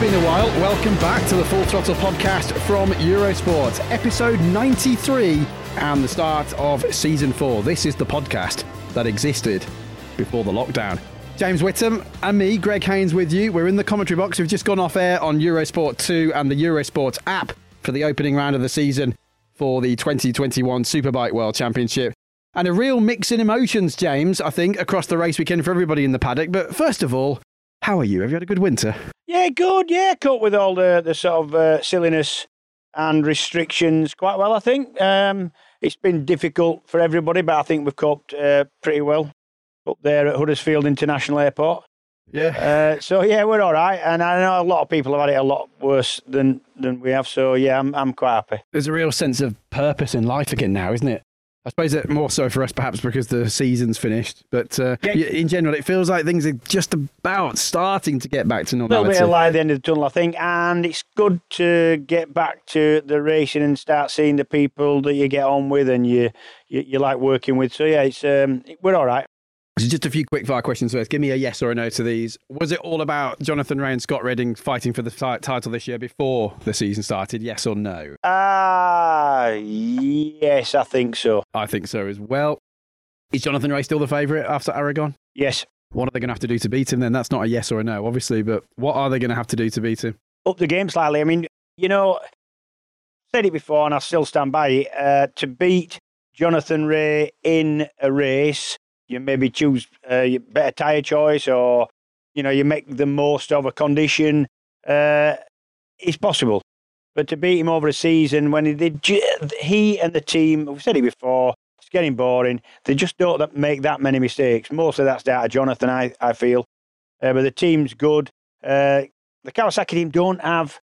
it's been a while. Welcome back to the Full Throttle podcast from Eurosport, episode 93 and the start of season four. This is the podcast that existed before the lockdown. James Whittam and me, Greg Haynes, with you. We're in the commentary box. We've just gone off air on Eurosport 2 and the Eurosport app for the opening round of the season for the 2021 Superbike World Championship. And a real mix in emotions, James, I think, across the race weekend for everybody in the paddock. But first of all, how are you? Have you had a good winter? Yeah, good. Yeah, cope with all the the sort of uh, silliness and restrictions quite well. I think um, it's been difficult for everybody, but I think we've coped uh, pretty well up there at Huddersfield International Airport. Yeah. Uh, so yeah, we're all right, and I know a lot of people have had it a lot worse than than we have. So yeah, I'm I'm quite happy. There's a real sense of purpose in life again now, isn't it? I suppose that more so for us, perhaps because the season's finished. But uh, Yeah. in general, it feels like things are just about starting to get back to A little normality. bit of light at the end of the tunnel, I think, and it's good to get back to the racing and start seeing the people that you get on with and you you, you like working with. So yeah, it's um, we're all right. So just a few quick fire questions first. Give me a yes or a no to these. Was it all about Jonathan Rea and Scott Redding fighting for the ti- title this year before the season started? Yes or no? Ah, yes, I think so. I think so as well. Is Jonathan Rea still the favourite after Aragon? Yes, What are they going to have to do to beat him then? That's not a yes or a no, obviously, but what are they going to have to do to beat him? up the game slightly. I mean, you know, said it before, and I still stand by it. Uh, to beat Jonathan Rea in a race, you maybe choose a better tyre choice, or you know, you make the most of a condition. Uh, it's possible, but to beat him over a season when he did, he and the team, we've said it before. It's getting boring. They just don't make that many mistakes. Mostly that's down to Jonathan, I, I feel. Uh, but the team's good. Uh, the Kawasaki team don't have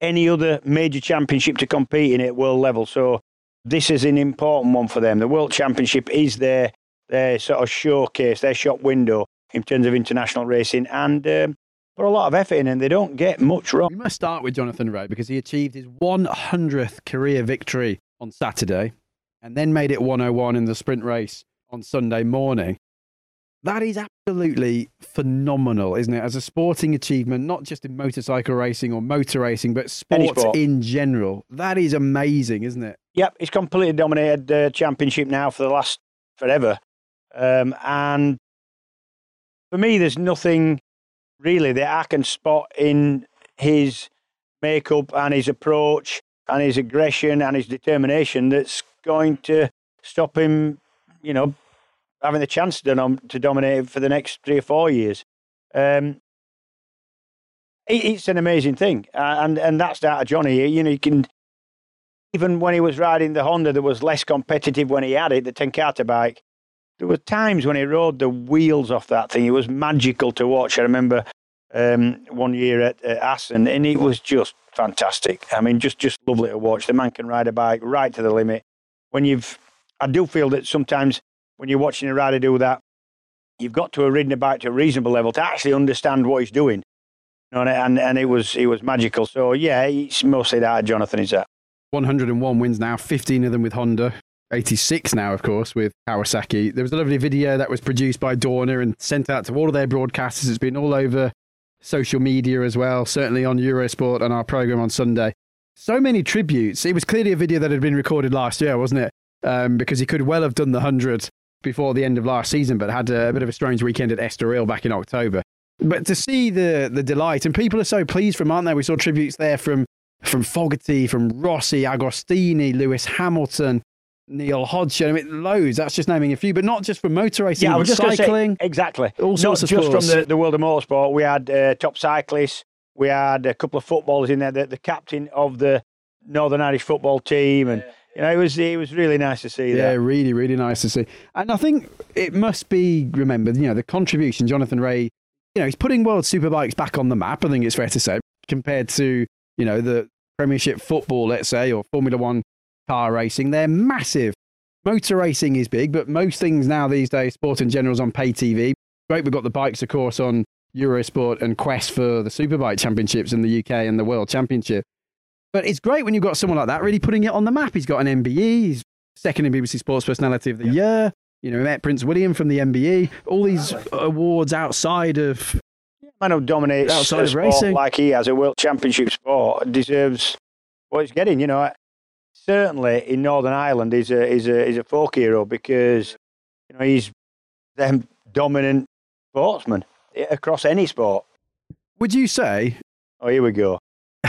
any other major championship to compete in at world level. So this is an important one for them. The World Championship is their their sort of showcase, their shop window in terms of international racing, and um, put a lot of effort in, and they don't get much wrong. We must start with Jonathan Rea because he achieved his 100th career victory on Saturday and then made it 101 in the sprint race on Sunday morning. That is absolutely phenomenal, isn't it? As a sporting achievement, not just in motorcycle racing or motor racing, but sports sport. in general. That is amazing, isn't it? Yep, he's completely dominated the championship now for the last forever. Um, and for me, there's nothing really that I can spot in his makeup and his approach and his aggression and his determination that's going to stop him, you know, having the chance to, dom- to dominate for the next three or four years. Um, it- it's an amazing thing, uh, and and that's that of Johnny. You know, you can even when he was riding the Honda that was less competitive when he had it, the Ten Kate bike, there were times when he rode the wheels off that thing. It was magical to watch. I remember um, one year at, at Assen, and it was just fantastic. I mean, just just lovely to watch. The man can ride a bike right to the limit. When you've, I do feel that sometimes when you're watching a rider do that, you've got to have ridden a bike to a reasonable level to actually understand what he's doing. And and it was it was magical. So yeah, it's mostly that Jonathan is that. 101 wins now, 15 of them with Honda. 86 now, of course, with Kawasaki. There was a lovely video that was produced by Dorna and sent out to all of their broadcasters. It's been all over social media as well, certainly on Eurosport and our program on Sunday. so many tributes. It was clearly a video that had been recorded last year, wasn't it? Um, because he could well have done the 100 before the end of last season, but had a, a bit of a strange weekend at Estoril back in October. But to see the the delight, and people are so pleased from, aren't they? We saw tributes there from from Fogarty, from Rossi, Agostini, Lewis Hamilton, Neil Hodgson. I mean, loads. That's just naming a few, but not just from motor racing. Yeah, I was just gonna say, cycling. exactly. All sorts Not of just sports. from the, the world of motorsport. We had uh, top cyclists. We had a couple of footballers in there. The, the captain of the Northern Irish football team, and you know, it was it was really nice to see Yeah, that. really, really nice to see. And I think it must be remembered, you know, the contribution Jonathan Rea, you know, he's putting World Superbikes back on the map, I think it's fair to say, compared to, you know, the Premiership football, let's say, or Formula One car racing. They're massive. Motor racing is big, but most things now these days, sport in general, is on pay TV. Great, we've got the bikes, of course, on Eurosport and Quest for the Superbike Championships in the UK and the World Championship. But it's great when you've got someone like that really putting it on the map. He's got an MBE, he's second in BBC Sports Personality of the Year. You know, met Prince William from the MBE. All these awards outside of Man who dominates Outside of sport racing. like he has a world championship sport deserves what he's getting. You know, certainly in Northern Ireland, he's a he's a he's a folk hero because you know he's them dominant sportsman across any sport. Would you say Oh, here we go.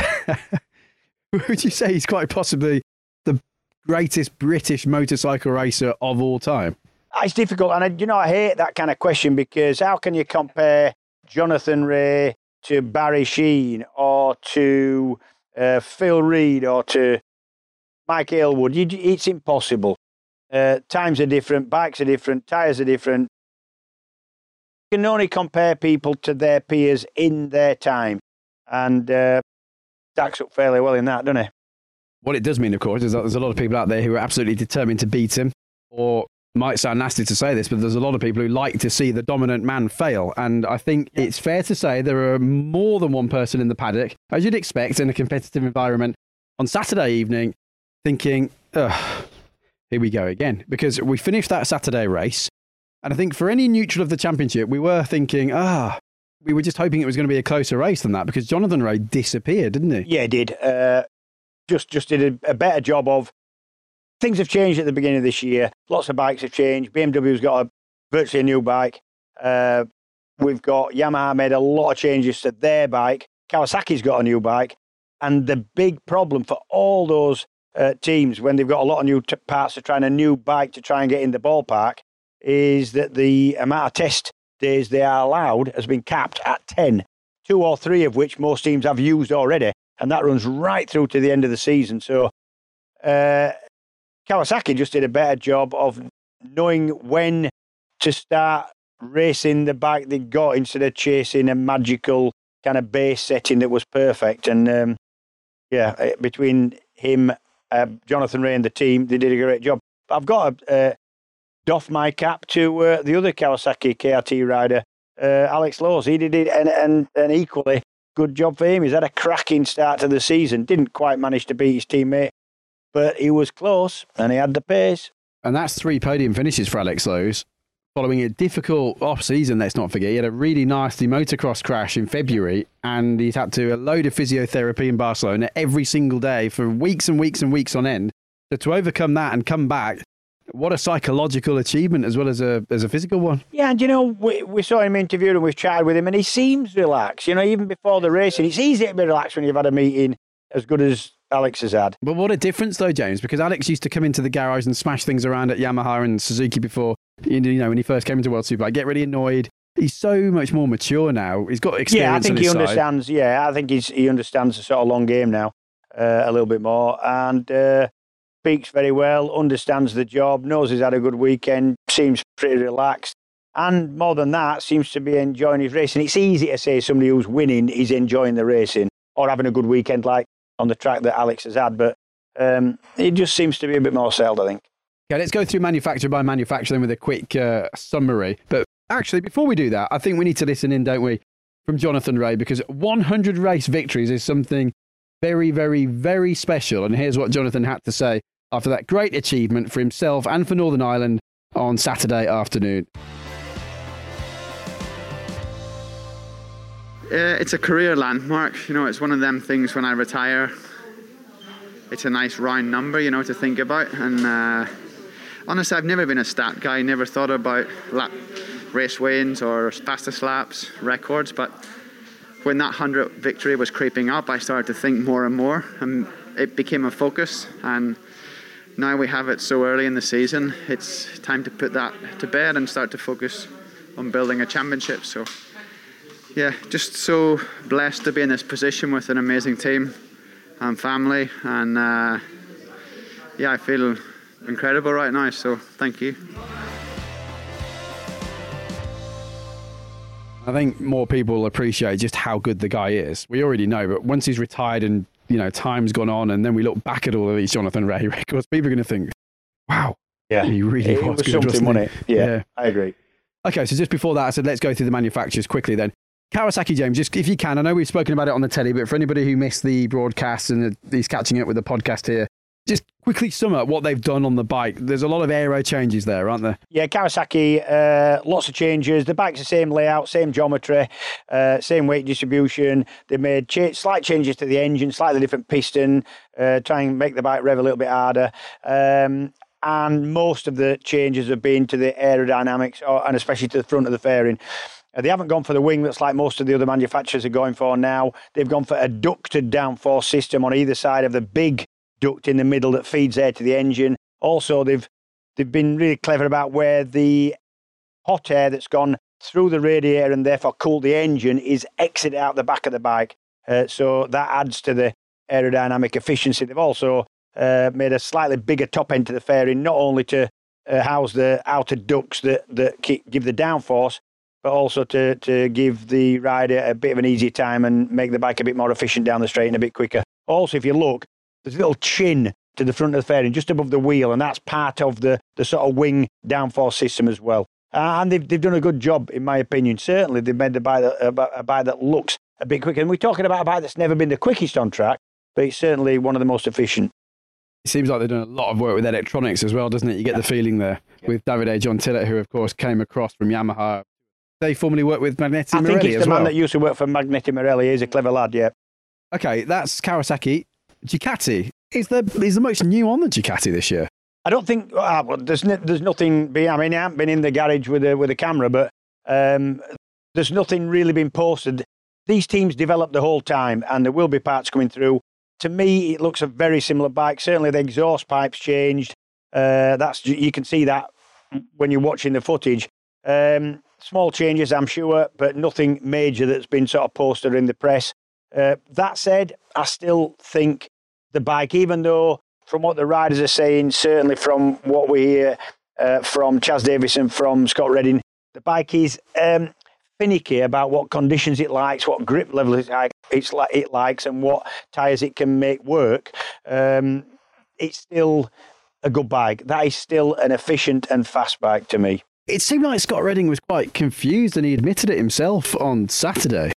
would you say he's quite possibly the greatest British motorcycle racer of all time? It's difficult, and I, you know I hate that kind of question because how can you compare Jonathan Rea to Barry Sheene or to uh, Phil Read or to Mike Hailwood? You, it's impossible. Uh, times are different, bikes are different, tyres are different. You can only compare people to their peers in their time, and uh, stacks up fairly well in that, doesn't he? What it does mean, of course, is that there's a lot of people out there who are absolutely determined to beat him, or might sound nasty to say this, but there's a lot of people who like to see the dominant man fail. And I think it's fair to say there are more than one person in the paddock, as you'd expect in a competitive environment, on Saturday evening, thinking, here we go again. Because we finished that Saturday race. And I think for any neutral of the championship, we were thinking, ah, we were just hoping it was going to be a closer race than that because Jonathan Rea disappeared, didn't he? Yeah, he did. Uh, just just did a, a better job of. Things have changed at the beginning of this year. Lots of bikes have changed. BMW's got a virtually a new bike. Uh, we've got Yamaha made a lot of changes to their bike. Kawasaki's got a new bike, and the big problem for all those uh, teams when they've got a lot of new t- parts to try and a new bike to try and get in the ballpark is that the amount of test days they are allowed has been capped at 10, two or three of which most teams have used already, and that runs right through to the end of the season. So uh, Kawasaki just did a better job of knowing when to start racing the bike they got instead of chasing a magical kind of base setting that was perfect. And um, yeah, eh, between him, uh, Jonathan Rea, and the team, they did a great job. I've got to uh, doff my cap to uh, the other Kawasaki KRT rider, uh, Alex Lowes. He did it an, an, an equally good job for him. He's had a cracking start to the season. Didn't quite manage to beat his teammate, but he was close and he had the pace. And that's three podium finishes for Alex Lowes. Following a difficult off season, let's not forget. He had a really nasty motocross crash in February and he's had to a load of physiotherapy in Barcelona every single day for weeks and weeks and weeks on end. So to overcome that and come back, what a psychological achievement as well as a as a physical one. Yeah, and you know, we, we saw him interviewed and we've chatted with him, and he seems relaxed. You know, even before the racing, it's easy to be relaxed when you've had a meeting as good as Alex has had. But what a difference though, James, because Alex used to come into the garage and smash things around at Yamaha and Suzuki before, you know, when he first came into World Superbike, get really annoyed. He's so much more mature now. He's got experience. Yeah, I think he side. understands. Yeah, I think he's, he understands the sort of long game now uh, a little bit more, and uh, speaks very well, understands the job, knows he's had a good weekend, seems pretty relaxed, and more than that, seems to be enjoying his racing. It's easy to say somebody who's winning is enjoying the racing or having a good weekend, like on the track that Alex has had, but um, he just seems to be a bit more settled, I think. Okay, let's go through manufacturer by manufacturer with a quick uh, summary. But actually, before we do that, I think we need to listen in, don't we, from Jonathan Rea, because 100 race victories is something very, very, very special. And here's what Jonathan had to say after that great achievement for himself and for Northern Ireland on Saturday afternoon. Uh, it's a career landmark. You know, it's one of them things when I retire, it's a nice round number, you know, to think about. And uh, honestly, I've never been a stat guy. Never thought about lap race wins or fastest laps records. But when that hundred victory was creeping up, I started to think more and more, and it became a focus. And now we have it so early in the season, it's time to put that to bed and start to focus on building a championship. So, yeah, just so blessed to be in this position with an amazing team and family, and uh, yeah, I feel incredible right now. So, thank you. I think more people appreciate just how good the guy is. We already know, but once he's retired and you know time's gone on, and then we look back at all of these Jonathan Rea records, people are going to think, "Wow, Yeah, he really it was, was good, something, wasn't wasn't he?" it? Yeah, I agree. Okay, so just before that, I said let's go through the manufacturers quickly then. Kawasaki James, just if you can, I know we've spoken about it on the telly, but for anybody who missed the broadcast and he's catching up with the podcast here, just quickly sum up what they've done on the bike. There's a lot of aero changes there, aren't there? Yeah, Kawasaki, uh, lots of changes. The bike's the same layout, same geometry, uh, same weight distribution. They made slight changes to the engine, slightly different piston, uh, try and make the bike rev a little bit harder. Um, and most of the changes have been to the aerodynamics, or, and especially to the front of the fairing. Uh, they haven't gone for the wing that's like most of the other manufacturers are going for now. They've gone for a ducted downforce system on either side of the big duct in the middle that feeds air to the engine. Also, they've they've been really clever about where the hot air that's gone through the radiator and therefore cooled the engine is exited out the back of the bike. Uh, so that adds to the aerodynamic efficiency. They've also uh, made a slightly bigger top end to the fairing, not only to uh, house the outer ducts that, that keep, give the downforce, but also to, to give the rider a bit of an easier time and make the bike a bit more efficient down the straight and a bit quicker. Also, if you look, there's a little chin to the front of the fairing just above the wheel, and that's part of the, the sort of wing downforce system as well. Uh, and they've, they've done a good job, in my opinion. Certainly, they've made the bike that, a, a bike that looks a bit quicker. And we're talking about a bike that's never been the quickest on track, but it's certainly one of the most efficient. It seems like they've done a lot of work with electronics as well, doesn't it? You get the feeling there with Davide John Tillett, who of course came across from Yamaha. They formerly worked with Magneti I think Marelli it's as the well. man that used to work for Magneti Marelli. He's a clever lad, yeah. Okay, that's Kawasaki. Ducati is the is the most new on the Ducati this year. I don't think ah, well, there's n- there's nothing. I mean, I haven't been in the garage with a with a camera, but um, there's nothing really been posted. These teams develop the whole time, and there will be parts coming through. To me, it looks a very similar bike. Certainly, the exhaust pipes changed. Uh, that's you can see that when you're watching the footage. Um, small changes, I'm sure, but nothing major that's been sort of posted in the press. Uh, that said, I still think the bike, even though from what the riders are saying, certainly from what we hear uh, from Chaz Davies and from Scott Redding, the bike is um, finicky about what conditions it likes, what grip level it, it's like, it likes, and what tyres it can make work. Um, it's still a good bike. That is still an efficient and fast bike to me. It seemed like Scott Redding was quite confused, and he admitted it himself on Saturday.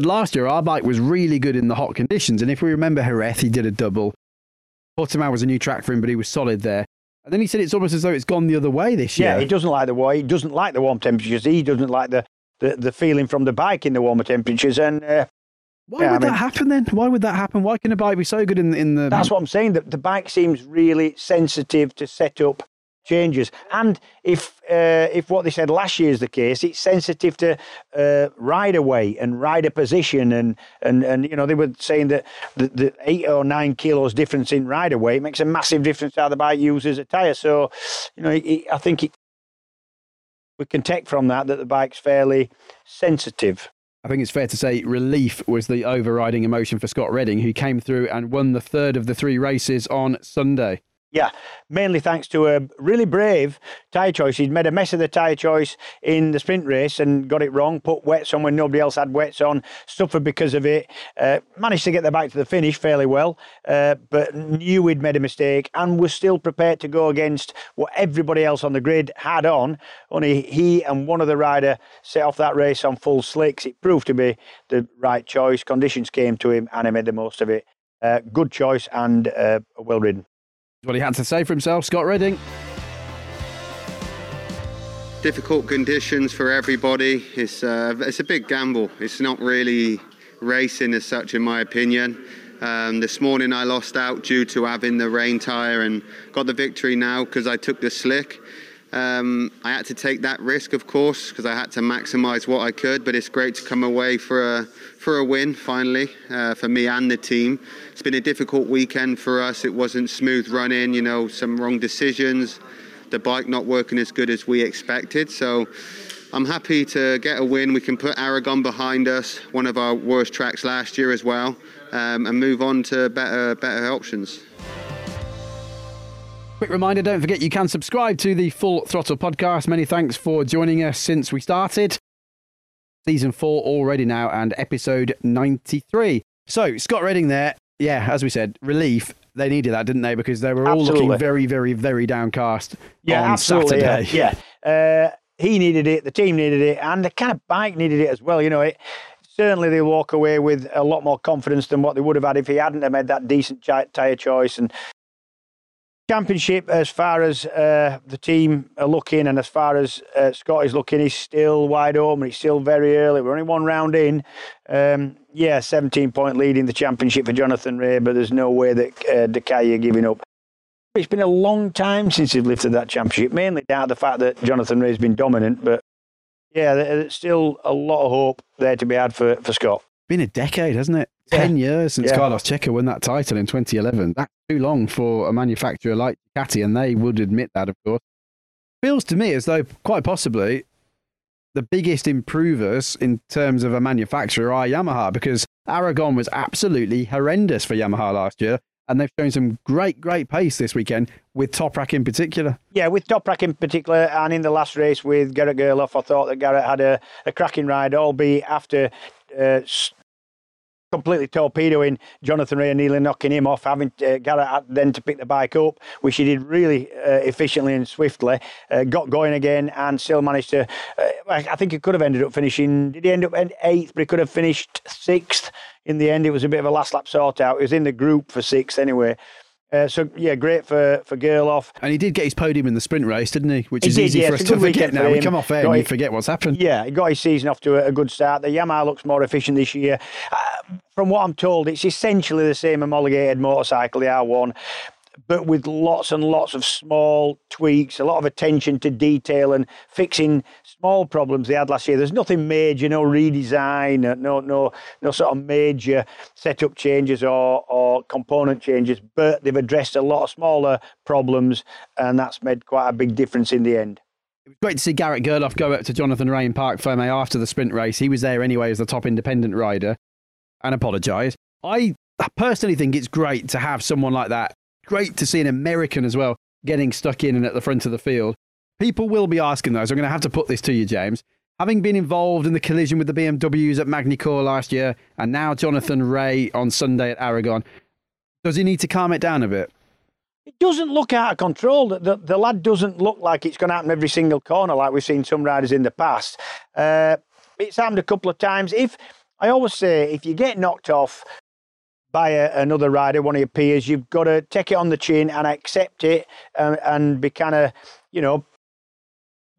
Last year our bike was really good in the hot conditions, and if we remember Jerez, he did a double. Portimao was a new track for him, but he was solid there. And then he said it's almost as though it's gone the other way this year. Yeah, he doesn't like the way. He doesn't like the warm temperatures. He doesn't like the, the, the feeling from the bike in the warmer temperatures. And uh, Why Yeah, would I that mean- happen then? Why would that happen? Why can a bike be so good in, in the. That's what I'm saying. That the bike seems really sensitive to set up changes, and if uh, if what they said last year is the case, it's sensitive to uh, rider weight and rider position, and and and you know they were saying that the, the eight or nine kilos difference in rider weight makes a massive difference how the bike uses a tire. So, you know, it, it- I think it, we can take from that that the bike's fairly sensitive. I think it's fair to say relief was the overriding emotion for Scott Redding, who came through and won the third of the three races on Sunday. Yeah, mainly thanks to a really brave tyre choice. He'd made a mess of the tyre choice in the sprint race and got it wrong, put wets on when nobody else had wets on, suffered because of it. Uh, managed to get the bike to the finish fairly well, uh, but knew he'd made a mistake and was still prepared to go against what everybody else on the grid had on. Only he and one other rider set off that race on full slicks. It proved to be the right choice. Conditions came to him and he made the most of it. Uh, good choice and uh, well ridden. What he had to say for himself, Scott Redding. difficult conditions for everybody. It's uh, it's a big gamble. It's not really racing as such, in my opinion. Um, this morning I lost out due to having the rain tyre and got the victory now because I took the slick. Um, I had to take that risk, of course, because I had to maximise what I could. But it's great to come away for a for a win finally uh, for me and the team. It's been a difficult weekend for us. It wasn't smooth running. You know, some wrong decisions. The bike not working as good as we expected. So. I'm happy to get a win. We can put Aragon behind us, one of our worst tracks last year as well, um, and move on to better better options. Quick reminder don't forget you can subscribe to the Full Throttle podcast. Many thanks for joining us since we started. Season 4 already now and episode 93. So, Scott Redding there. Yeah, as we said, relief. They needed that, didn't they? Because they were all Absolutely. looking very, very, very downcast Yeah, on absolutely. Saturday. Yeah, yeah. Uh, he needed it, the team needed it, and the kind of bike needed it as well. You know, it, certainly they walk away with a lot more confidence than what they would have had if he hadn't have made that decent tyre choice. And championship, as far as uh, the team are looking, and as far as uh, Scott is looking, is still wide open. It's still very early. We're only one round in. Um, yeah, 17 point lead in the championship for Jonathan Rea, but there's no way that uh, are giving up. It's been a long time since he's lifted that championship, mainly down to the fact that Jonathan Rea's been dominant. But yeah, there's still a lot of hope there to be had for, for Scott. Been a decade, hasn't it? Yeah. 10 years since Yeah. Carlos Checa won that title in 2011. That's too long for a manufacturer like Ducati, and they would admit that, of course. Feels to me as though, quite possibly, the biggest improvers in terms of a manufacturer are Yamaha because Aragon was absolutely horrendous for Yamaha last year, and they've shown some great, great pace this weekend with Toprak in particular. Yeah, with Toprak in particular, and in the last race with Garrett Gerloff, I thought that Garrett had a, a cracking ride, albeit after uh, completely torpedoing Jonathan Rea and nearly knocking him off, having uh, Garrett then to pick the bike up, which he did really uh, efficiently and swiftly, uh, got going again, and still managed to. Uh, I think he could have ended up finishing. Did he end up eighth? But he could have finished sixth in the end. It was a bit of a last lap sort out. He was in the group for sixth anyway. Uh, so yeah, great for for Gerloff. And he did get his podium in the sprint race, didn't he? Which He is did, easy yeah, for us to forget now. We come off air Got and you forget what's happened. Yeah, he got his season off to a, a good start. The Yamaha looks more efficient this year. Uh, from what I'm told, it's essentially the same homologated motorcycle, the R1, but with lots and lots of small tweaks, a lot of attention to detail and fixing small problems they had last year. There's nothing major, no redesign, uh, no no no sort of major setup changes or or component changes, but they've addressed a lot of smaller problems, and that's made quite a big difference in the end. It was great to see Garrett Gerloff go up to Jonathan Rea in Parc Fermé after the sprint race. He was there anyway as the top independent rider and apologised. I personally think it's great to have someone like that. Great to see an American as well getting stuck in and at the front of the field. People will be asking those. I'm going to have to put this to you, James. Having been involved in the collision with the BMWs at Magny-Cours last year and now Jonathan Rea on Sunday at Aragon, does he need to calm it down a bit? It doesn't look out of control. The, the, lad doesn't look like it's going to happen every single corner like we've seen some riders in the past. Uh, it's happened a couple of times. If I always say, if you get knocked off by a, another rider, one of your peers, you've got to take it on the chin and accept it and, and be kind of, you know,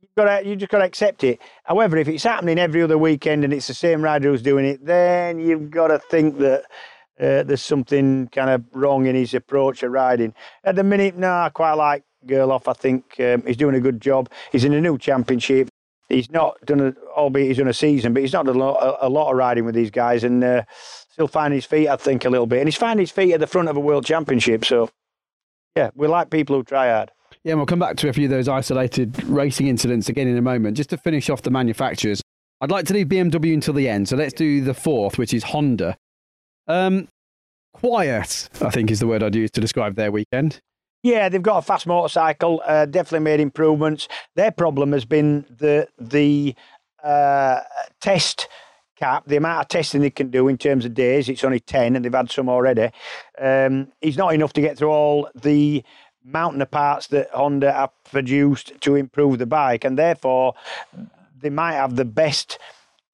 you've got to, you just got to accept it. However, if it's happening every other weekend and it's the same rider who's doing it, then you've got to think that uh, there's something kind of wrong in his approach of riding. At the minute, no, I quite like Gerloff. I think um, he's doing a good job. He's in a new championship. He's not done, a, albeit he's done a season, but he's not done a lot, a, lot of riding with these guys and uh, still finding his feet, I think, a little bit. And he's finding his feet at the front of a world championship. So, yeah, we like people who try hard. Yeah, and we'll come back to a few of those isolated racing incidents again in a moment. Just to finish off the manufacturers, I'd like to leave BMW until the end. So let's do the fourth, which is Honda. Um, quiet, I think, is the word I'd use to describe their weekend. Yeah, they've got a fast motorcycle. Uh, definitely made improvements. Their problem has been the the uh, test cap, the amount of testing they can do in terms of days. It's only ten, and they've had some already. Um, it's not enough to get through all the mountain of parts that Honda have produced to improve the bike, and therefore they might have the best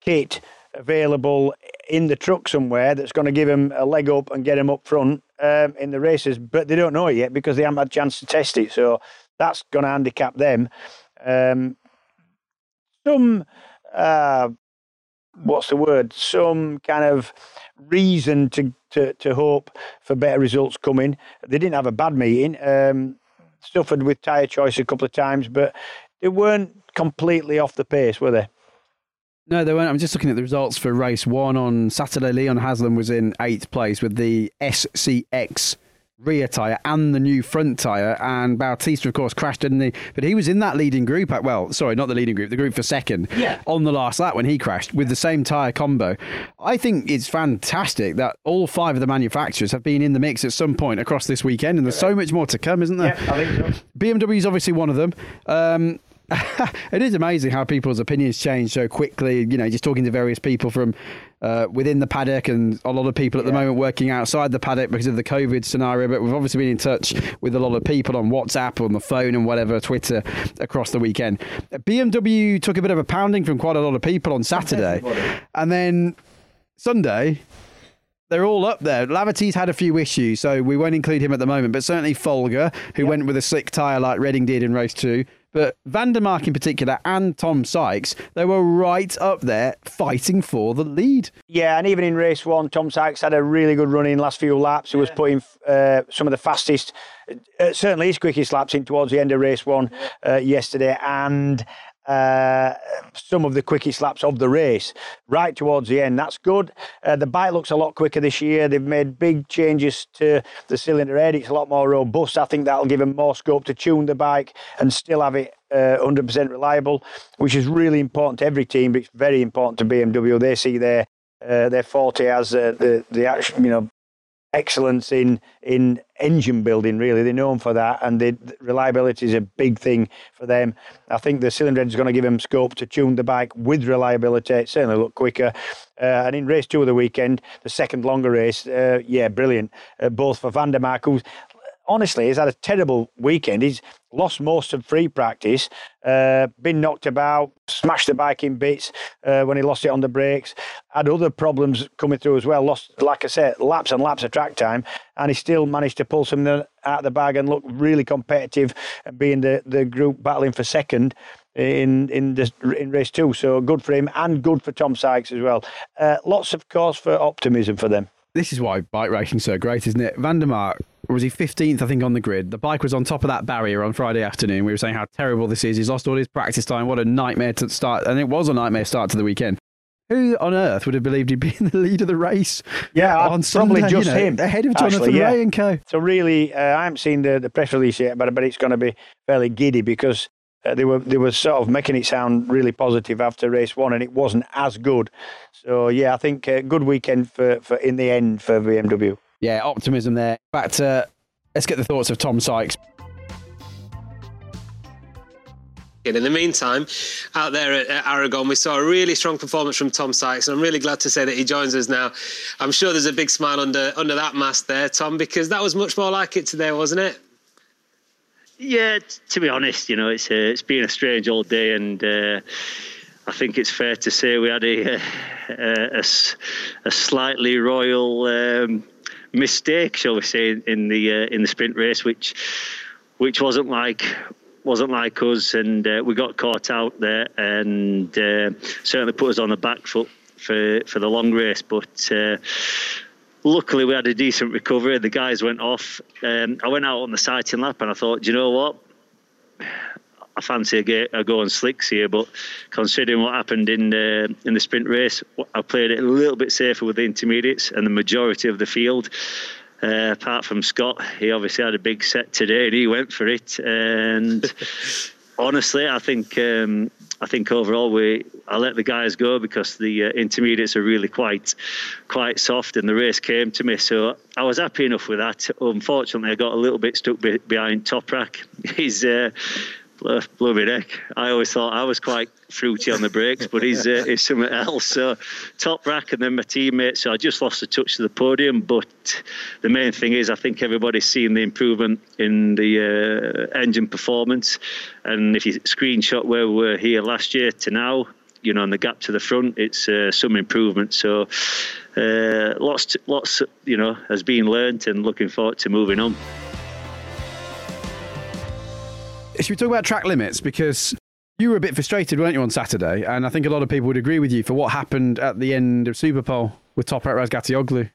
kit available in the truck somewhere that's going to give them a leg up and get them up front um, in the races, but they don't know it yet because they haven't had a chance to test it. So that's going to handicap them. Um, some, uh, what's the word? Some kind of reason to to, to hope for better results coming. They didn't have a bad meeting. Um, suffered with tyre choice a couple of times, but they weren't completely off the pace, were they? No, they weren't. I'm just looking at the results for race one on Saturday. Leon Haslam was in eighth place with the SCX rear tyre and the new front tyre. And Bautista, of course, crashed, didn't he? But he was in that leading group. At, well, sorry, not the leading group, the group for second Yeah. on the last lap when he crashed with the same tyre combo. I think it's fantastic that all five of the manufacturers have been in the mix at some point across this weekend. And there's so much more to come, isn't there? I think so. BMW is obviously one of them. Um, it is amazing how people's opinions change so quickly. You know, just talking to various people from uh, within the paddock and a lot of people at the moment working outside the paddock because of the COVID scenario. But we've obviously been in touch with a lot of people on WhatsApp, on the phone, and whatever, Twitter across the weekend. BMW took a bit of a pounding from quite a lot of people on Saturday. And then Sunday, they're all up there. Laverty's had a few issues, so we won't include him at the moment. But certainly Folger, who went with a slick tyre like Redding did in race two. But Van der Mark in particular and Tom Sykes, they were right up there fighting for the lead. Yeah, and even in race one, Tom Sykes had a really good run in last few laps. He was putting uh, some of the fastest, uh, certainly his quickest laps in towards the end of race one uh, yesterday, and uh, some of the quickest laps of the race right towards the end. That's good. Uh, the bike looks a lot quicker this year. They've made big changes to the cylinder head. It's a lot more robust. I think that'll give them more scope to tune the bike and still have it uh, 100% reliable, which is really important to every team, but it's very important to BMW. They see their uh, their forte as uh, the the actual, you know excellence in in engine building. Really, they're known for that, and the reliability is a big thing for them. I think the cylinder head is going to give them scope to tune the bike with reliability. It certainly look quicker. Uh, and in race two of the weekend, the second longer race, uh, yeah, brilliant. Uh, both for Van der Mark, who's honestly he's had a terrible weekend. He's lost most of free practice, uh, been knocked about, smashed the bike in bits uh, when he lost it on the brakes. Had other problems coming through as well. Lost, like I said, laps and laps of track time, and he still managed to pull something out of the bag and look really competitive and being the, the group battling for second in in the, in race two. So good for him and good for Tom Sykes as well. Uh, lots of cause for optimism for them. This is why bike racing's so great, isn't it? Van der Mark was he 15th, I think, on the grid. The bike was on top of that barrier on Friday afternoon. We were saying how terrible this is. He's lost all his practice time. What a nightmare to start. And it was a nightmare start to the weekend. Who on earth would have believed he'd be in the lead of the race? Yeah, on probably Sunday, just you know, him. ahead of Jonathan actually, yeah. Rea and co. So really, uh, I haven't seen the, the press release yet, but but it's going to be fairly giddy because uh, they were they were sort of making it sound really positive after race one, and it wasn't as good. So yeah, I think uh, good weekend for, for in the end for BMW. Yeah, optimism there. Back to let's get the thoughts of Tom Sykes. In the meantime, out there at, at Aragon, we saw a really strong performance from Tom Sykes, and I'm really glad to say that he joins us now. I'm sure there's a big smile under under that mask there, Tom, because that was much more like it today, wasn't it? Yeah, t- to be honest, you know, it's uh, it's been a strange old day, and uh, I think it's fair to say we had a a slightly royal um, mistake, shall we say, in the uh, in the sprint race, which which wasn't like wasn't like us, and uh, we got caught out there, and uh, certainly put us on the back foot for for the long race, but. Uh, luckily we had a decent recovery. The guys went off. Um, I went out on the sighting lap and I thought, do you know what? I fancy a, go, a go on slicks here, but considering what happened in the in the sprint race, I played it a little bit safer with the intermediates and the majority of the field. Uh, apart from Scott, he obviously had a big set today and he went for it. And honestly, I think um, I think overall we I let the guys go because the uh, intermediates are really quite quite soft, and the race came to me. So I was happy enough with that. Unfortunately, I got a little bit stuck be- behind Toprak. He's uh, blow me neck. I always thought I was quite fruity on the brakes, but he's uh, he's something else. So Toprak and then my teammates. So I just lost the touch to the podium. But the main thing is, I think everybody's seen the improvement in the uh, engine performance. And if you screenshot where we were here last year to now, you know, and the gap to the front, it's uh, some improvement. So uh, lots, to, lots, you know, has been learnt, and looking forward to moving on. Should we talk about track limits? Because you were a bit frustrated, weren't you, on Saturday? And I think a lot of people would agree with you for what happened at the end of Superpole with Toprak Razgatlioglu.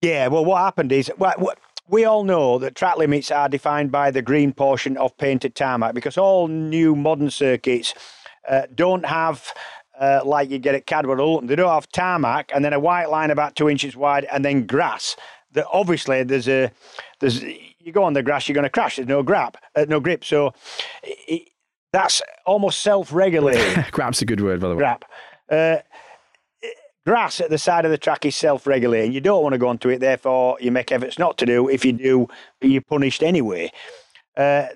Yeah, well, what happened is well, we all know that track limits are defined by the green portion of painted tarmac because all new modern circuits uh, don't have. Uh, like you get at Cadwell they don't have tarmac and then a white line about two inches wide and then grass. That obviously there's a there's you go on the grass, you're going to crash. There's no grip, uh, no grip. So it, that's almost self-regulating. Grab's a good word, by the way. Grab. Uh, grass at the side of the track is self-regulating. You don't want to go onto it, therefore you make efforts not to do. If you do, you're punished anyway. Uh,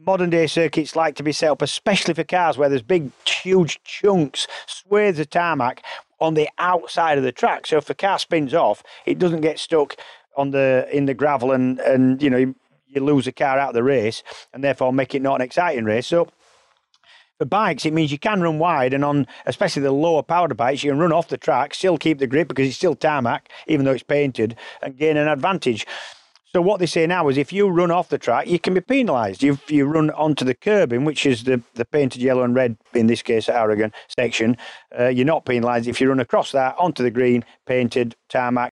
modern day circuits like to be set up, especially for cars where there's big, huge chunks, swathes of tarmac on the outside of the track. So if the car spins off, it doesn't get stuck on the in the gravel and and you know you, lose the car out of the race and therefore make it not an exciting race. So for bikes, it means you can run wide, and on especially the lower powered bikes, you can run off the track, still keep the grip because it's still tarmac, even though it's painted, and gain an advantage. So what they say now is, if you run off the track, you can be penalised. If you run onto the curbing, which is the, the painted yellow and red, in this case Aragon section, uh, you're not penalised. If you run across that onto the green, painted tarmac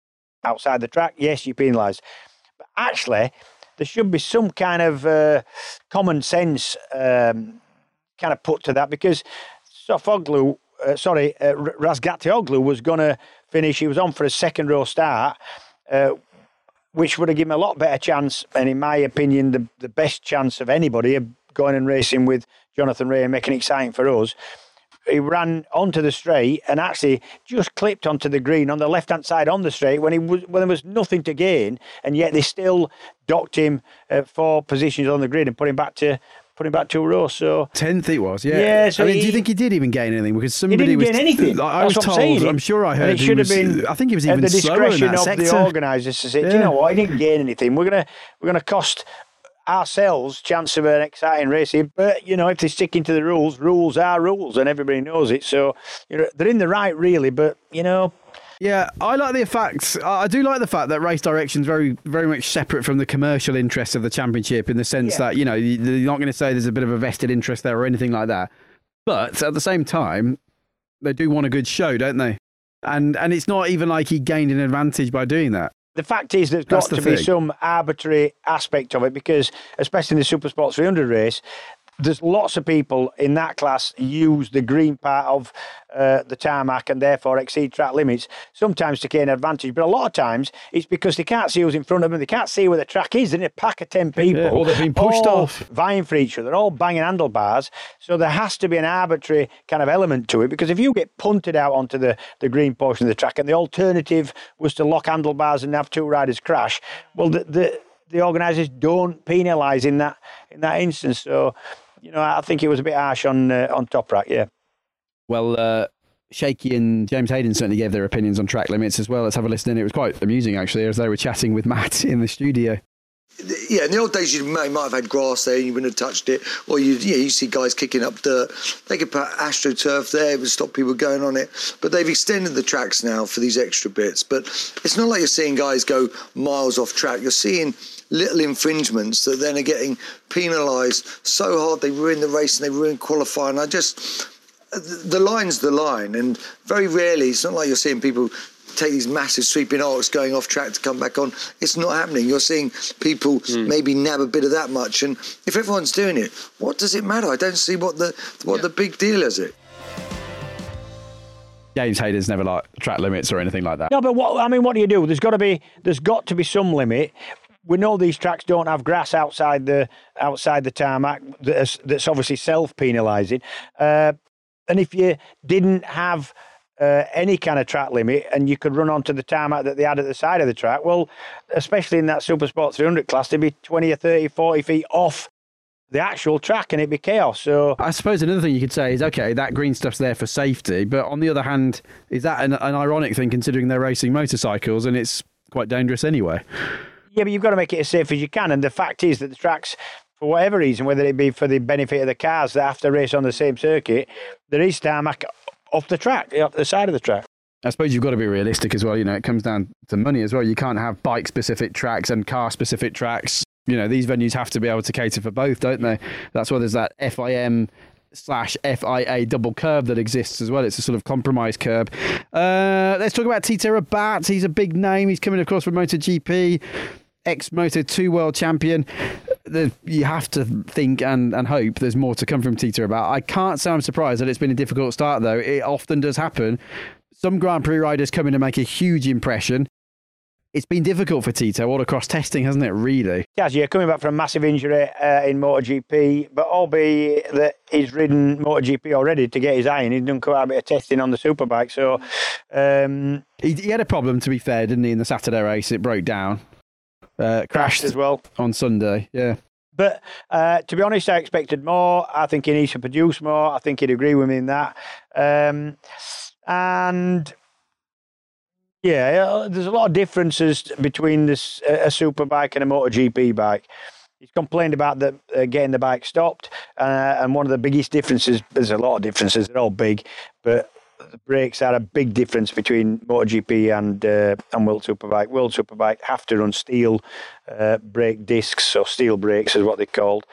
outside the track, yes, you're penalised. But actually, there should be some kind of uh, common sense um, kind of put to that because Sofuoglu, uh, sorry, uh, Razgatlioglu was going to finish. He was on for a second row start, uh, which would have given him a lot better chance, and in my opinion, the, the best chance of anybody of going and racing with Jonathan Rea and making it exciting for us. He ran onto the straight and actually just clipped onto the green on the left hand side on the straight when he was when there was nothing to gain, and yet they still docked him uh, four positions on the grid and put him back to put him back to a row. So tenth it was, yeah. Yeah, so I mean, do you think he did even gain anything? Because somebody he didn't was gain anything. Like, I was told. I'm. I'm sure I And heard. it he should have been. I think he was at even the slower in discretion of sector. the organisers to say, do you know what? He didn't gain anything. We're gonna we're gonna cost ourselves chance of an exciting race here. But you know, if they're sticking to the rules, rules are rules, and everybody knows it. So you know, they're in the right, really. But you know, Yeah, I like the fact. I do like the fact that race direction is very, very much separate from the commercial interests of the championship, in the sense Yeah. that you know you- you're not going to say there's a bit of a vested interest there or anything like that. But at the same time, they do want a good show, don't they? And and it's not even like he gained an advantage by doing that. The fact is, there's That's got the to be thing. some arbitrary aspect of it because, especially in the Super Sports 300 race, there's lots of people in that class use the green part of uh, the tarmac and therefore exceed track limits, sometimes to gain advantage. But a lot of times it's because they can't see who's in front of them, they can't see where the track is. They're in a pack of 10 people. or they've been pushed all off. vying for each other, all banging handlebars. So there has to be an arbitrary kind of element to it because if you get punted out onto the, the green portion of the track and the alternative was to lock handlebars and have two riders crash, well, the, the, the organisers don't penalise in that in that instance. So, you know, I think it was a bit harsh on uh, on Toprak, yeah. Well, uh, Shakey and James Haydon certainly gave their opinions on track limits as well. Let's have a listen in. It was quite amusing actually, as they were chatting with Matt in the studio. Yeah, in the old days, you may, might have had grass there and you wouldn't have touched it. Or you, yeah, you see guys kicking up dirt. They could put AstroTurf there, it would stop people going on it. But they've extended the tracks now for these extra bits. But it's not like you're seeing guys go miles off track. You're seeing little infringements that then are getting penalised so hard they ruin the race and they ruin qualifying. I just the line's the line, and very rarely it's not like you're seeing people take these massive sweeping arcs going off track to come back on. It's not happening. You're seeing people hmm. maybe nab a bit of that much, and if everyone's doing it, what does it matter? I don't see what the what the big deal is. It. James Haydon's never like track limits or anything like that. No, but what I mean, what do you do? There's got to be there's got to be some limit. We know these tracks don't have grass outside the outside the tarmac. That's, that's obviously self penalising. Uh, and if you didn't have uh, any kind of track limit and you could run onto the tarmac that they had at the side of the track, well, especially in that Super Sport 300 class, they'd be 20 or 30, 40 feet off the actual track and it'd be chaos. So I suppose another thing you could say is okay, that green stuff's there for safety, but on the other hand, is that an, an ironic thing considering they're racing motorcycles and it's quite dangerous anyway? Yeah, but you've got to make it as safe as you can. And the fact is that the tracks, for whatever reason, whether it be for the benefit of the cars that have to race on the same circuit, there is tarmac off the track, off the side of the track. I suppose you've got to be realistic as well. You know, it comes down to money as well. You can't have bike specific tracks and car specific tracks. You know, these venues have to be able to cater for both, don't they? That's why there's that FIM slash FIA double curb that exists as well. It's a sort of compromise curb. Uh, let's talk about Tito Rabat. He's a big name. He's coming across from MotoGP, ex Moto 2 world champion. The, you have to think and, and hope there's more to come from Tito Rabat. I can't say I'm surprised that it's been a difficult start, though. It often does happen. Some Grand Prix riders come in and make a huge impression it's been difficult for Tito all across testing, hasn't it? Really? Yes, yeah, coming back from a massive injury uh, in MotoGP, but albeit that he's ridden MotoGP already to get his iron, he's done quite a bit of testing on the superbike. So um, he, he, had a problem, to be fair, didn't he? In the Saturday race, it broke down, uh, crashed, crashed as well on Sunday. Yeah. But uh, to be honest, I expected more. I think he needs to produce more. I think he'd agree with me in that. Um, and yeah, uh, there's a lot of differences between this a super bike and a MotoGP bike. He's complained about the, uh, getting the bike stopped, uh, and one of the biggest differences. There's a lot of differences. They're all big, but the brakes are a big difference between MotoGP and uh, and World Superbike. World Superbike have to run steel uh, brake discs, or steel brakes is what they're called.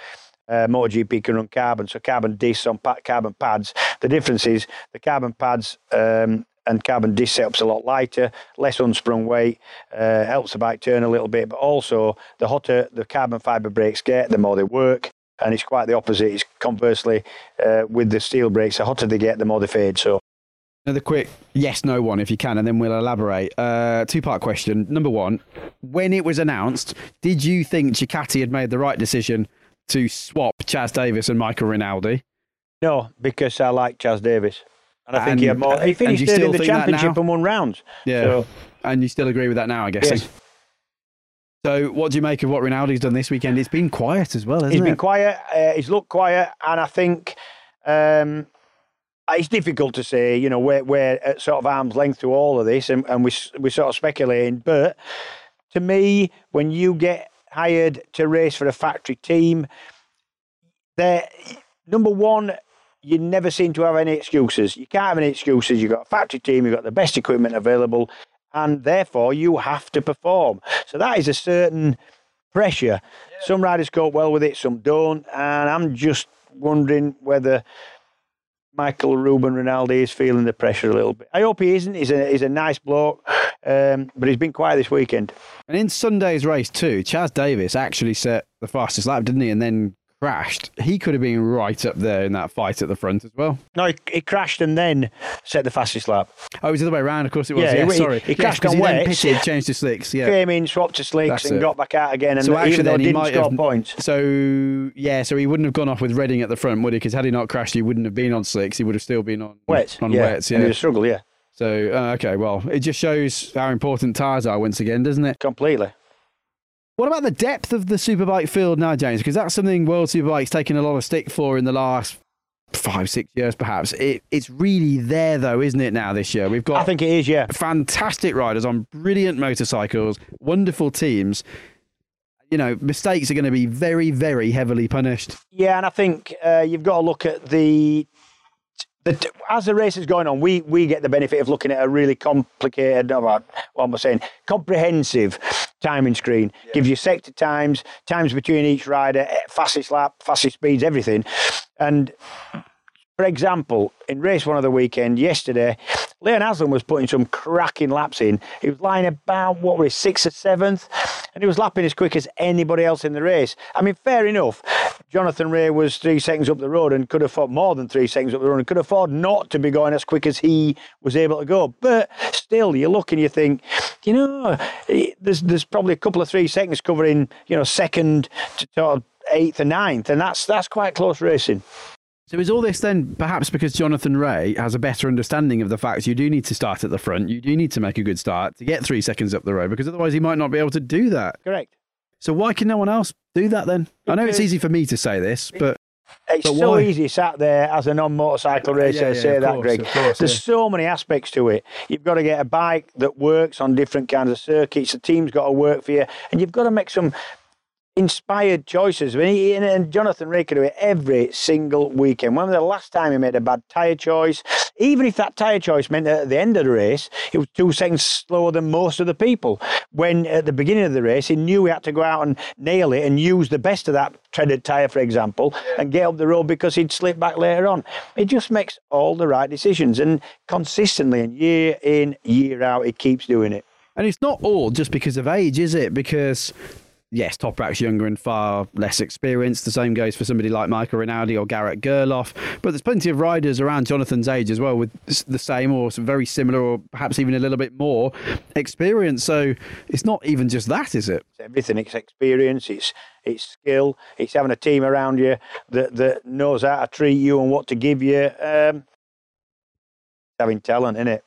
Uh, MotoGP can run carbon, so carbon discs on pa- carbon pads. The difference is the carbon pads um, and carbon disc setup's a lot lighter, less unsprung weight, uh, helps the bike turn a little bit, but also the hotter the carbon fibre brakes get, the more they work. And it's quite the opposite. It's conversely uh, with the steel brakes, the hotter they get, the more they fade. So Another quick yes no one, if you can, and then we'll elaborate. Uh, two part question. Number one, when it was announced, did you think Ducati had made the right decision to swap Chaz Davies and Michael Rinaldi? No, because I like Chaz Davies. And I think and, he had more. He finished third in the championship and won rounds. Yeah. So. And you still agree with that now, I guess. Yes. So, what do you make of what Rinaldi's done this weekend? It's been quiet as well, hasn't he's it? He's been quiet. Uh, he's looked quiet, and I think um, Uh, it's difficult to say. You know, we're, we're at sort of arm's length to all of this, and, and we we sort of speculating. But to me, when you get hired to race for a factory team, there number one you never seem to have any excuses. You can't have any excuses. You've got a factory team, you've got the best equipment available, and therefore you have to perform. So that is a certain pressure. Yeah. Some riders cope well with it, some don't, and I'm just wondering whether Michael Ruben Rinaldi is feeling the pressure a little bit. I hope he isn't. He's a he's a nice bloke, um, but he's been quiet this weekend. And in Sunday's race too, Chaz Davies actually set the fastest lap, didn't he? And then crashed, he could have been right up there in that fight at the front as well. No, he, he crashed and then set the fastest lap. Oh, it was the other way around. Of course, it was. Yeah, yeah he, sorry. He, he crashed yes, on wet, pitted, changed to slicks. Yeah, came in, swapped to slicks, That's and it. got back out again. And so actually, even though he score have, points. So yeah, so he wouldn't have gone off with Redding at the front, would he? Because had he not crashed, he wouldn't have been on slicks. He would have still been on wets. On yeah. wets, yeah. And struggle, yeah. So uh, okay, well, it just shows how important tires are once again, doesn't it? Completely. What about the depth of the Superbike field now, James? Because that's something World Superbike's taken a lot of stick for in the last five, six years, perhaps. It, it's really there, though, isn't it? Now this year, we've got. I think it is. Yeah. Fantastic riders on brilliant motorcycles, wonderful teams. You know, mistakes are going to be very, very heavily punished. Yeah, and I think uh, you've got to look at the the, as the race is going on, we we get the benefit of looking at a really complicated, what am I saying, comprehensive timing screen. Yeah. Gives you sector times, times between each rider, eh, fastest lap, fastest speeds, everything. And for example, in race one of the weekend yesterday, Leon Haslam was putting some cracking laps in. He was lying about, what was sixth or seventh? And he was lapping as quick as anybody else in the race. I mean, fair enough. Jonathan Rea was three seconds up the road and could afford more than three seconds up the road and could afford not to be going as quick as he was able to go. But still, you look and you think, you know, eh, there's there's probably a couple of three seconds covering, you know, second to eighth and ninth, and that's that's quite close racing. So is all this then perhaps because Jonathan Rea has a better understanding of the fact you do need to start at the front, you do need to make a good start to get three seconds up the road, because otherwise he might not be able to do that. Correct. So why can no one else do that then? Because I know it's easy for me to say this, but it's but so why? easy sat there as a non-motorcycle racer yeah, yeah, say that, course, Greg. Course, There's yeah. so many aspects to it. You've got to get a bike that works on different kinds of circuits. The team's got to work for you, and you've got to make some inspired choices. I mean, he, and Jonathan Rea could do it every single weekend. When was the last time he made a bad tyre choice? Even if that tyre choice meant that at the end of the race, it was two seconds slower than most of the people. When at the beginning of the race, he knew he had to go out and nail it and use the best of that treaded tyre, for example, and get up the road because he'd slip back later on. He just makes all the right decisions and consistently and year in, year out, he keeps doing it. And it's not all just because of age, is it? Because yes, Toprak's younger and far less experienced. The same goes for somebody like Michael Rinaldi or Garrett Gerloff. But there's plenty of riders around Jonathan's age as well with the same or very similar or perhaps even a little bit more experience. So it's not even just that, is it? It's everything. It's experience. It's it's skill. It's having a team around you that that knows how to treat you and what to give you. Um, having talent in it.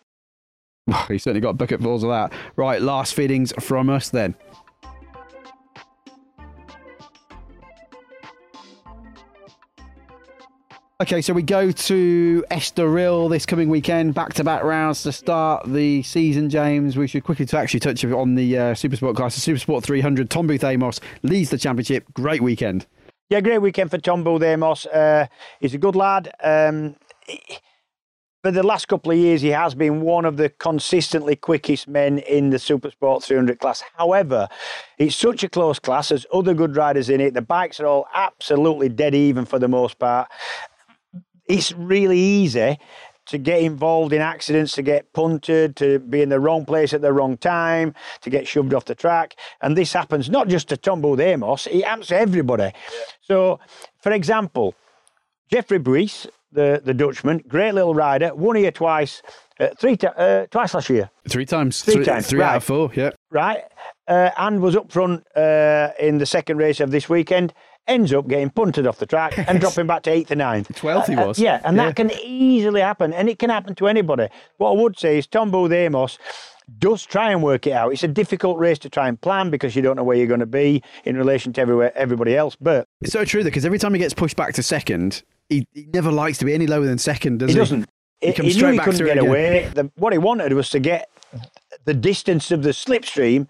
He certainly got bucketfuls of that. Right, last feedings from us then. Okay, so we go to Estoril this coming weekend, back-to-back rounds to start the season. James, we should quickly to actually touch on the uh, Supersport class. The Supersport 300, Tom Booth Amos leads the championship. Great weekend. Yeah, great weekend for Tom Booth Amos. Uh, he's a good lad. Um, for the last couple of years, he has been one of the consistently quickest men in the Supersport 300 class. However, it's such a close class. There's other good riders in it. The bikes are all absolutely dead even for the most part it's really easy to get involved in accidents, to get punted, to be in the wrong place at the wrong time, to get shoved off the track. And this happens not just to Booth Amos, it happens to everybody. Yeah. So, for example, Jeffrey Buis, the, the Dutchman, great little rider, won here twice, uh, three uh, twice last year. Three times. Three, three times. Three right. out of four, yeah. Right. Uh, and was up front uh, in the second race of this weekend ends up getting punted off the track and dropping back to eighth or ninth. Twelfth he uh, uh, was. Uh, yeah, and yeah. that can easily happen, and it can happen to anybody. What I would say is Tom Booth Amos does try and work it out. It's a difficult race to try and plan because you don't know where you're going to be in relation to everywhere, everybody else. But it's so true though, because every time he gets pushed back to second, he, he never likes to be any lower than second, does he? He doesn't. He, comes he straight knew he back couldn't get again. away. The, what he wanted was to get the distance of the slipstream,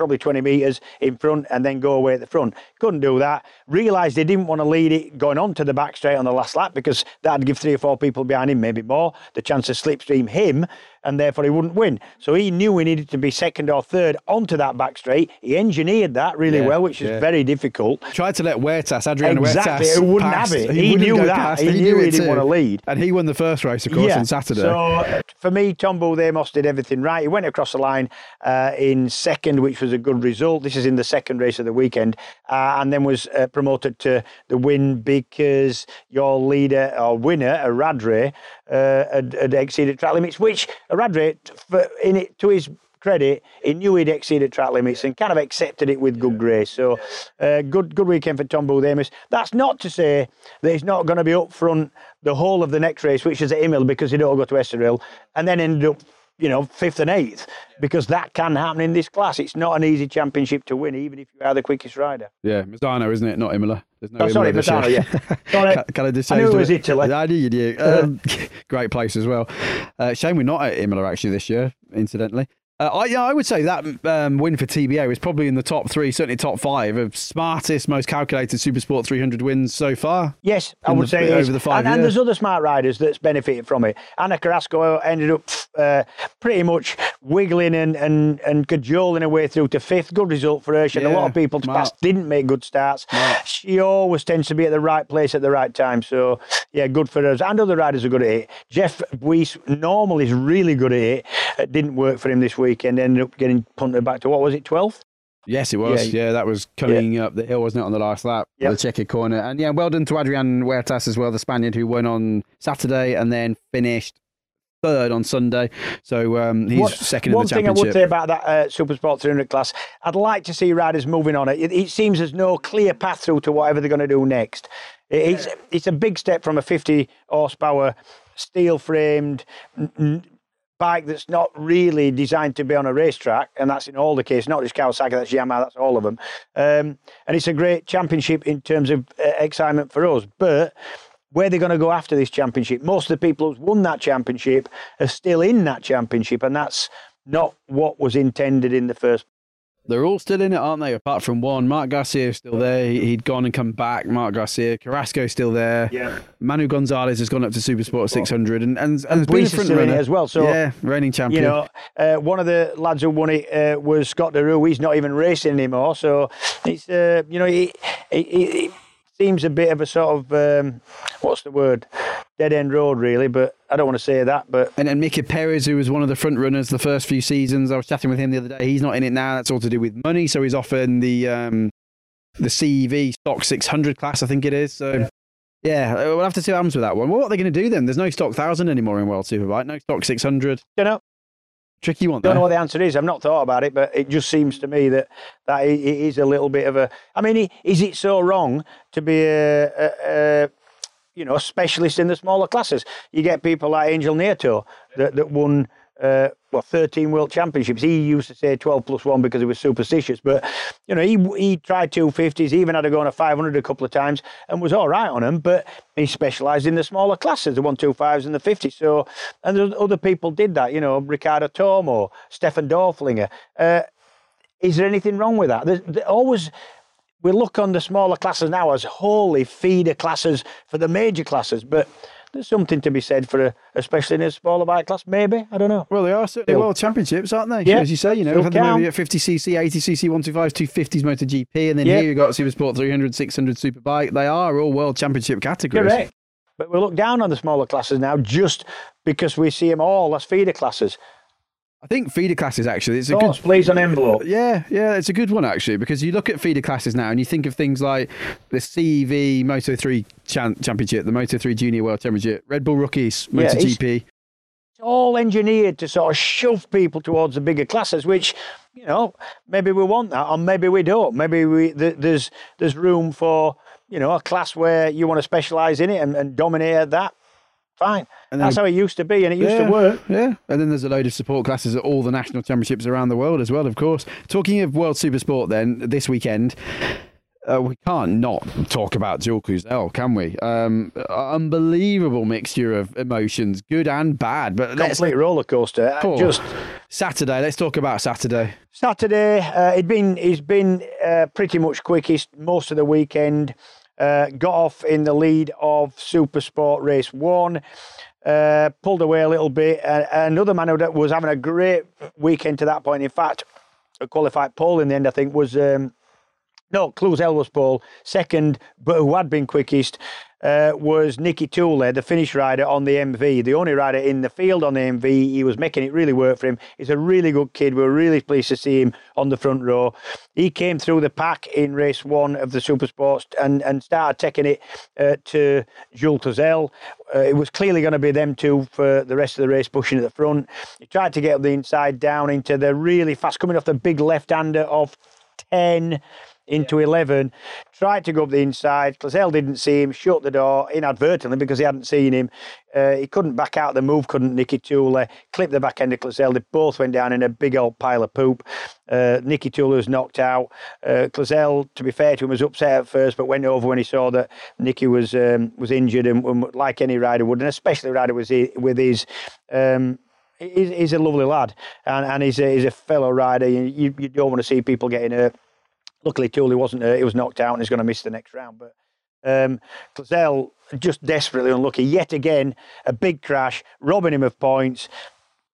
probably 20 metres in front and then go away at the front. Couldn't do that. Realised they didn't want to lead it going on to the back straight on the last lap because that'd give three or four people behind him, maybe more, the chance to slipstream him and therefore he wouldn't win. So he knew he needed to be second or third onto that back straight. He engineered that really yeah, well, which is very difficult. Tried to let Huertas, Adrian exactly, Huertas, he wouldn't have it. He, he knew that. Past. He, he, knew, he didn't too. want to lead. And he won the first race, of course, yeah. on Saturday. So for me, Tom Booth Amos did everything right. He went across the line uh, in second, which was a good result. This is in the second race of the weekend, uh, and then was uh, promoted to the win because your leader or winner, Radre, uh, had, had, exceeded track limits, which Radre, in it, to his credit, he knew he'd exceeded track limits and kind of accepted it with good grace. So, uh, good good weekend for Tom Booth Amos. That's not to say that he's not going to be up front the whole of the next race, which is at Imola, because he don't go to Estoril, and then ended up you know, fifth and eighth, because that can happen in this class. It's not an easy championship to win, even if you are the quickest rider. Yeah, Misano, isn't it? Not Imola. There's no oh, sorry, Misano, yeah. sorry. can I just I knew it was Italy. I knew you do. Um, great place as well. Uh, shame we're not at Imola actually this year, incidentally. Uh, I, yeah, I would say that um, win for TBA was probably in the top three, certainly top five of smartest, most calculated Supersport 300 wins so far. Yes, I would the, say over the five. And, and, there's other smart riders that's benefited from it. Ana Carrasco ended up uh, pretty much wiggling and, and, and cajoling her way through to fifth. Good result for her. She had yeah, a lot of people to pass, didn't make good starts. She always tends to be at the right place at the right time. So, yeah, good for us. And other riders are good at it. Jeff Buis normally is really good at it. It didn't work for him this week weekend ended up getting punted back to what was it, 12th? Yes, it was. Yeah, yeah that was coming yeah. up the hill, wasn't it, on the last lap? Yep. The checkered corner. And yeah, well done to Adrian Huertas as well, the Spaniard who won on Saturday and then finished third on Sunday. So um, he's what, second in the championship. One thing I would say about that uh, Super Sport 300 class, I'd like to see riders moving on it. It, it seems there's no clear path through to whatever they're going to do next. It, it's, it's a big step from a 50 horsepower steel framed, bike that's not really designed to be on a racetrack, and that's in all the case, not just Kawasaki, that's Yamaha, that's all of them. Um, and it's a great championship in terms of uh, excitement for us. But where they're going to go after this championship, most of the people who've won that championship are still in that championship, and that's not what was intended in the first They're all still in it, aren't they? Apart from one. Marc Garcia is still there. He- He'd gone and come back. Marc Garcia. Carrasco's still there. Yeah. Manu Gonzalez has gone up to Super Sport 600 and, and, and, has been a Buisa's front in it runner as well, so, yeah, reigning champion. You know, uh, one of the lads who won it uh, was Scott Deroue. He's not even racing anymore. So it's, uh, you know, it, it seems a bit of a sort of, um, what's the word? Dead end road, really. But I don't want to say that. But And then Mika Perez, who was one of the front runners the first few seasons, I was chatting with him the other day. He's not in it now. That's all to do with money. So he's off in the um, the CEV Stock 600 class, I think it is. So yeah, uh, we'll have to see what happens with that one. Well, what are they going to do then? There's no Stock 1000 anymore in World Superbike. No Stock 600. you know, Tricky one don't there. know what the answer is. I've not thought about it, but it just seems to me that that it it is a little bit of a. I mean, is it so wrong to be a, a, a you know a specialist in the smaller classes? You get people like Angel Nieto that that won. Uh, well, 13 world championships. He used to say 12 plus one because he was superstitious, but you know, he he tried 250s, he even had to go on a 500 a couple of times and was all right on them, but he specialised in the smaller classes, the 125s and the 50s. So, and other people did that, you know, Ricardo Tormo, Stefan Dorflinger. Uh, is there anything wrong with that? There's, there always we look on the smaller classes now as wholly feeder classes for the major classes, but there's something to be said for a, especially in a smaller bike class. Maybe I don't know. Well, they are certainly world championships, aren't they? Yeah, As you say, you know, we've had them over count. at 50cc, 80cc, 125s, 250s MotoGP, and then Yeah. here you've got Supersport 300, 600 Superbike. They are all world championship categories. Correct. But we look down on the smaller classes now just because we see them all as feeder classes. I think feeder classes actually. It's a Thoughts, good please, on envelope. Yeah, yeah, it's a good one actually because you look at feeder classes now and you think of things like the CEV Moto 3 chan- Championship, the Moto 3 Junior World Championship, Red Bull Rookies, Yeah, it's- It's all engineered to sort of shove people towards the bigger classes, which, you know, maybe we want that, or maybe we don't. Maybe we th- there's there's room for you know a class where you want to specialise in it and, and dominate that. Fine, And that's how it used to be, and it used yeah, to work. Yeah, and then there's a load of support classes at all the national championships around the world as well, of course. Talking of World Super Sport, then this weekend, uh, we can't not talk about Jules Cluzel, can we? Um, unbelievable mixture of emotions, good and bad. But Complete roller coaster. Just Saturday. Let's talk about Saturday. Saturday, uh, he'd been he's been uh, pretty much quickest most of the weekend. Uh, got off in the lead of Super Sport Race One. Uh, pulled away a little bit. Uh, another man who was having a great weekend to that point. In fact, a qualified pole in the end, I think, was um, no, Cluzel was pole. Second, but who had been quickest, uh, was Niki Tuuli, the Finnish rider on the MV, the only rider in the field on the MV. He was making it really work for him. He's a really good kid. We are really pleased to see him on the front row. He came through the pack in race one of the Super Sports and, and started taking it uh, to Jules Cluzel. Uh, it was clearly going to be them two for the rest of the race, pushing at the front. He tried to get the inside down into the really fast, coming off the big left-hander of 10 into 11, tried to go up the inside. Cluzel didn't see him, shut the door inadvertently because he hadn't seen him. Uh, he couldn't back out the move, couldn't Niki Tuuli, clipped the back end of Cluzel. They both went down in a big old pile of poop. Uh, Niki Tuuli was knocked out. Uh, Cluzel, to be fair to him, was upset at first, but went over when he saw that Nicky was um, was injured and, and like any rider would, and especially a rider was he, with his. Um, he's, he's a lovely lad, and, and he's a, he's a fellow rider. You, you, you don't want to see people getting hurt. Luckily, Tuuli wasn't hurt. He was knocked out and he's going to miss the next round. But um, Cluzel just desperately unlucky. Yet again, a big crash, robbing him of points,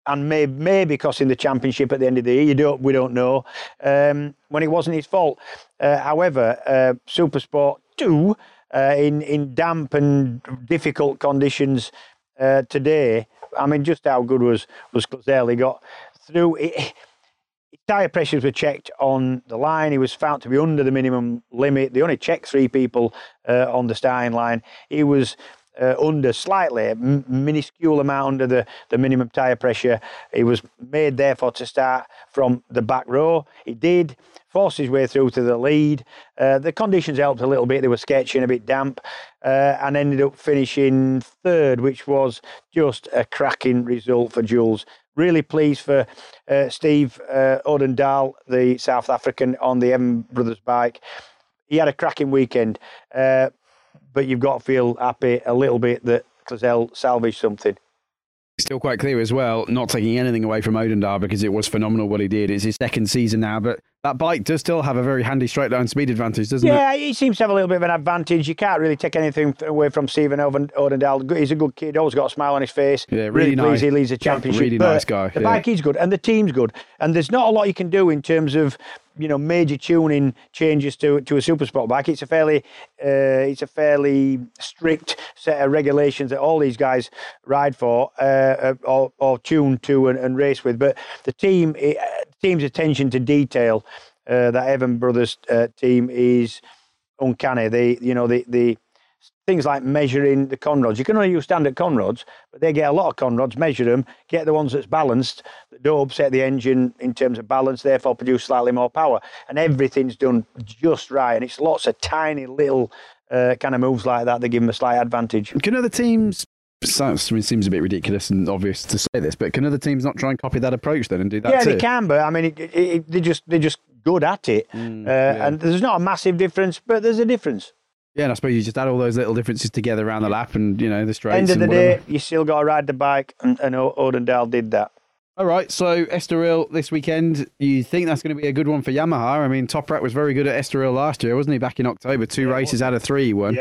and may, maybe costing the championship at the end of the year. You don't, we don't know. Um, when it wasn't his fault. Uh, however, uh, Supersport two uh, in in damp and difficult conditions uh, today. I mean, just how good was was Cluzel? He got through. It, tyre pressures were checked on the line. He was found to be under the minimum limit. They only checked three people uh, on the starting line. He was uh, under slightly, m- minuscule amount under the, the minimum tyre pressure. He was made, therefore, to start from the back row. He did. Forced his way through to the lead. Uh, the conditions helped a little bit. They were sketchy and a bit damp, uh, and ended up finishing third, which was just a cracking result for Jules really pleased for uh, Steve uh, Odendaal, the South African, on the Evan Brothers bike. He had a cracking weekend, uh, but you've got to feel happy a little bit that Cluzel salvaged something. Still quite clear as well, not taking anything away from Odendaal because it was phenomenal what he did. It's his second season now, but that bike does still have a very handy straight line speed advantage, doesn't yeah, it? Yeah, he seems to have a little bit of an advantage. You can't really take anything away from Stephen Odendaal. He's a good kid, always got a smile on his face. Yeah, really pleased nice. he leads the championship. Really nice guy, The yeah. bike is good, and the team's good. And there's not a lot you can do in terms of you know major tuning changes to to a super sport bike. It's a fairly uh, it's a fairly strict set of regulations that all these guys ride for uh, uh, or, or tune to and, and race with. But the team uh, team's attention to detail uh, that Evan Brothers uh, team is uncanny. They, you know, the the things like measuring the conrods. You can only use standard conrods, but they get a lot of conrods, measure them, get the ones that's balanced, that don't upset the engine in terms of balance, therefore produce slightly more power. And everything's done just right. And it's lots of tiny little uh, kind of moves like that that give them a slight advantage. Can other teams? Sounds, I mean, seems a bit ridiculous and obvious to say this, but can other teams not try and copy that approach then and do that yeah, too? they can, but I mean, it, it, it, they're just they're just good at it, uh, and there's not a massive difference, but there's a difference. Yeah, and I suppose you just add all those little differences together around the lap and, you know, the straights. End of the day, you still got to ride the bike, and, and Odendaal did that. All right, so Estoril this weekend, you think that's going to be a good one for Yamaha? I mean, Toprak was very good at Estoril last year, wasn't he, back in October? Two races out of three he won.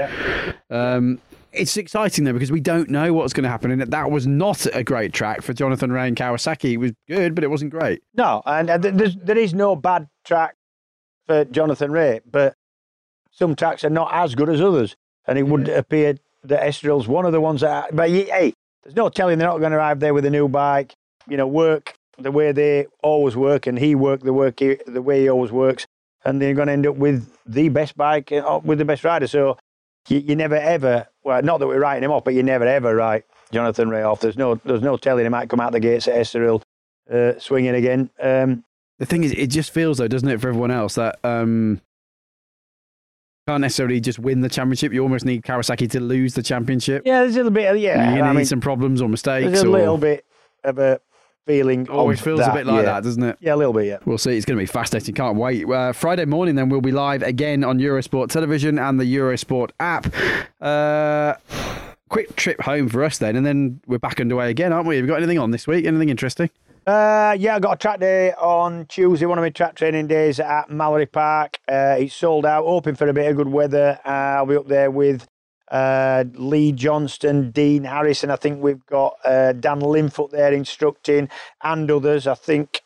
Um, it's exciting, though, because we don't know what's going to happen. And that was not a great track for Jonathan Rea and Kawasaki. It was good, but it wasn't great. No, and, and there is no bad track for Jonathan Rea, but some tracks are not as good as others, and it would appear that Estoril's one of the ones that. Are, but hey, there's no telling they're not going to arrive there with a new bike. You know, work the way they always work, and he worked the work he, the way he always works, and they're going to end up with the best bike uh, with the best rider. So you, you never ever, well, not that we're writing him off, but you never ever write Jonathan Rea off. There's no, there's no telling he might come out the gates at Estoril uh, swinging again. Um, The thing is, it just feels, though, doesn't it, for everyone else, that um, can't necessarily just win the championship. You almost need Kawasaki to lose the championship. Yeah, there's a little bit. Of, yeah, You're I need mean, some problems or mistakes. there's a or... little bit of a feeling. Always feels that, a bit like yeah. that, doesn't it? Yeah, a little bit. Yeah. We'll see. It's going to be fascinating. Can't wait. Uh, Friday morning, then we'll be live again on Eurosport Television and the Eurosport app. Uh, quick trip home for us then, and then we're back underway again, aren't we? Have you got anything on this week? Anything interesting? Uh, yeah, I got a track day on Tuesday. One of my track training days at Mallory Park. Uh, it's sold out. Hoping for a bit of good weather. Uh, I'll be up there with uh, Lee Johnston, Dean Harrison. I think we've got uh, Dan Linfoot there instructing, and others. I think.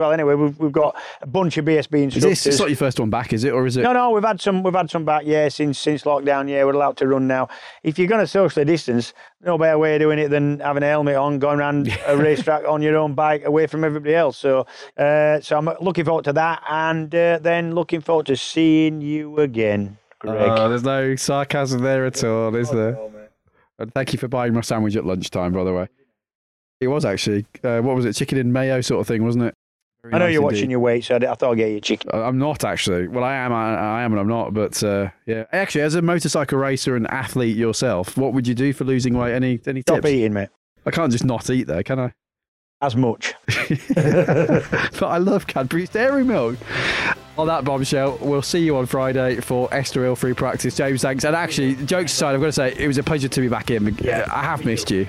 Well, anyway, we've, we've got a bunch of BSB Is instructors. this it's not your first one back, is it, or is it? No, no, we've had some. We've had some back, yeah, since since lockdown. Yeah, we're allowed to run now. If you're going to socially distance, no better way of doing it than having a helmet on, going around a racetrack on your own bike, away from everybody else. So, uh, so I'm looking forward to that, and uh, then looking forward to seeing you again, Greg. Oh, there's no sarcasm there at all, is there? And thank you for buying my sandwich at lunchtime, by the way. It was actually, uh, what was it, chicken and mayo sort of thing, wasn't it? Very I know nice you're indeed. watching your weight, so I, I thought I'd get you a chicken. I'm not actually. Well, I am. I, I am, and I'm not. But uh, yeah, actually, as a motorcycle racer and athlete yourself, what would you do for losing weight? Any any Stop tips? eating, mate. I can't just not eat there, can I? As much. but I love Cadbury's Dairy Milk. On that bombshell, we'll see you on Friday for Estoril Free Practice. James, thanks. And actually, jokes aside, I've got to say, it was a pleasure to be back in. Yeah. I have missed you.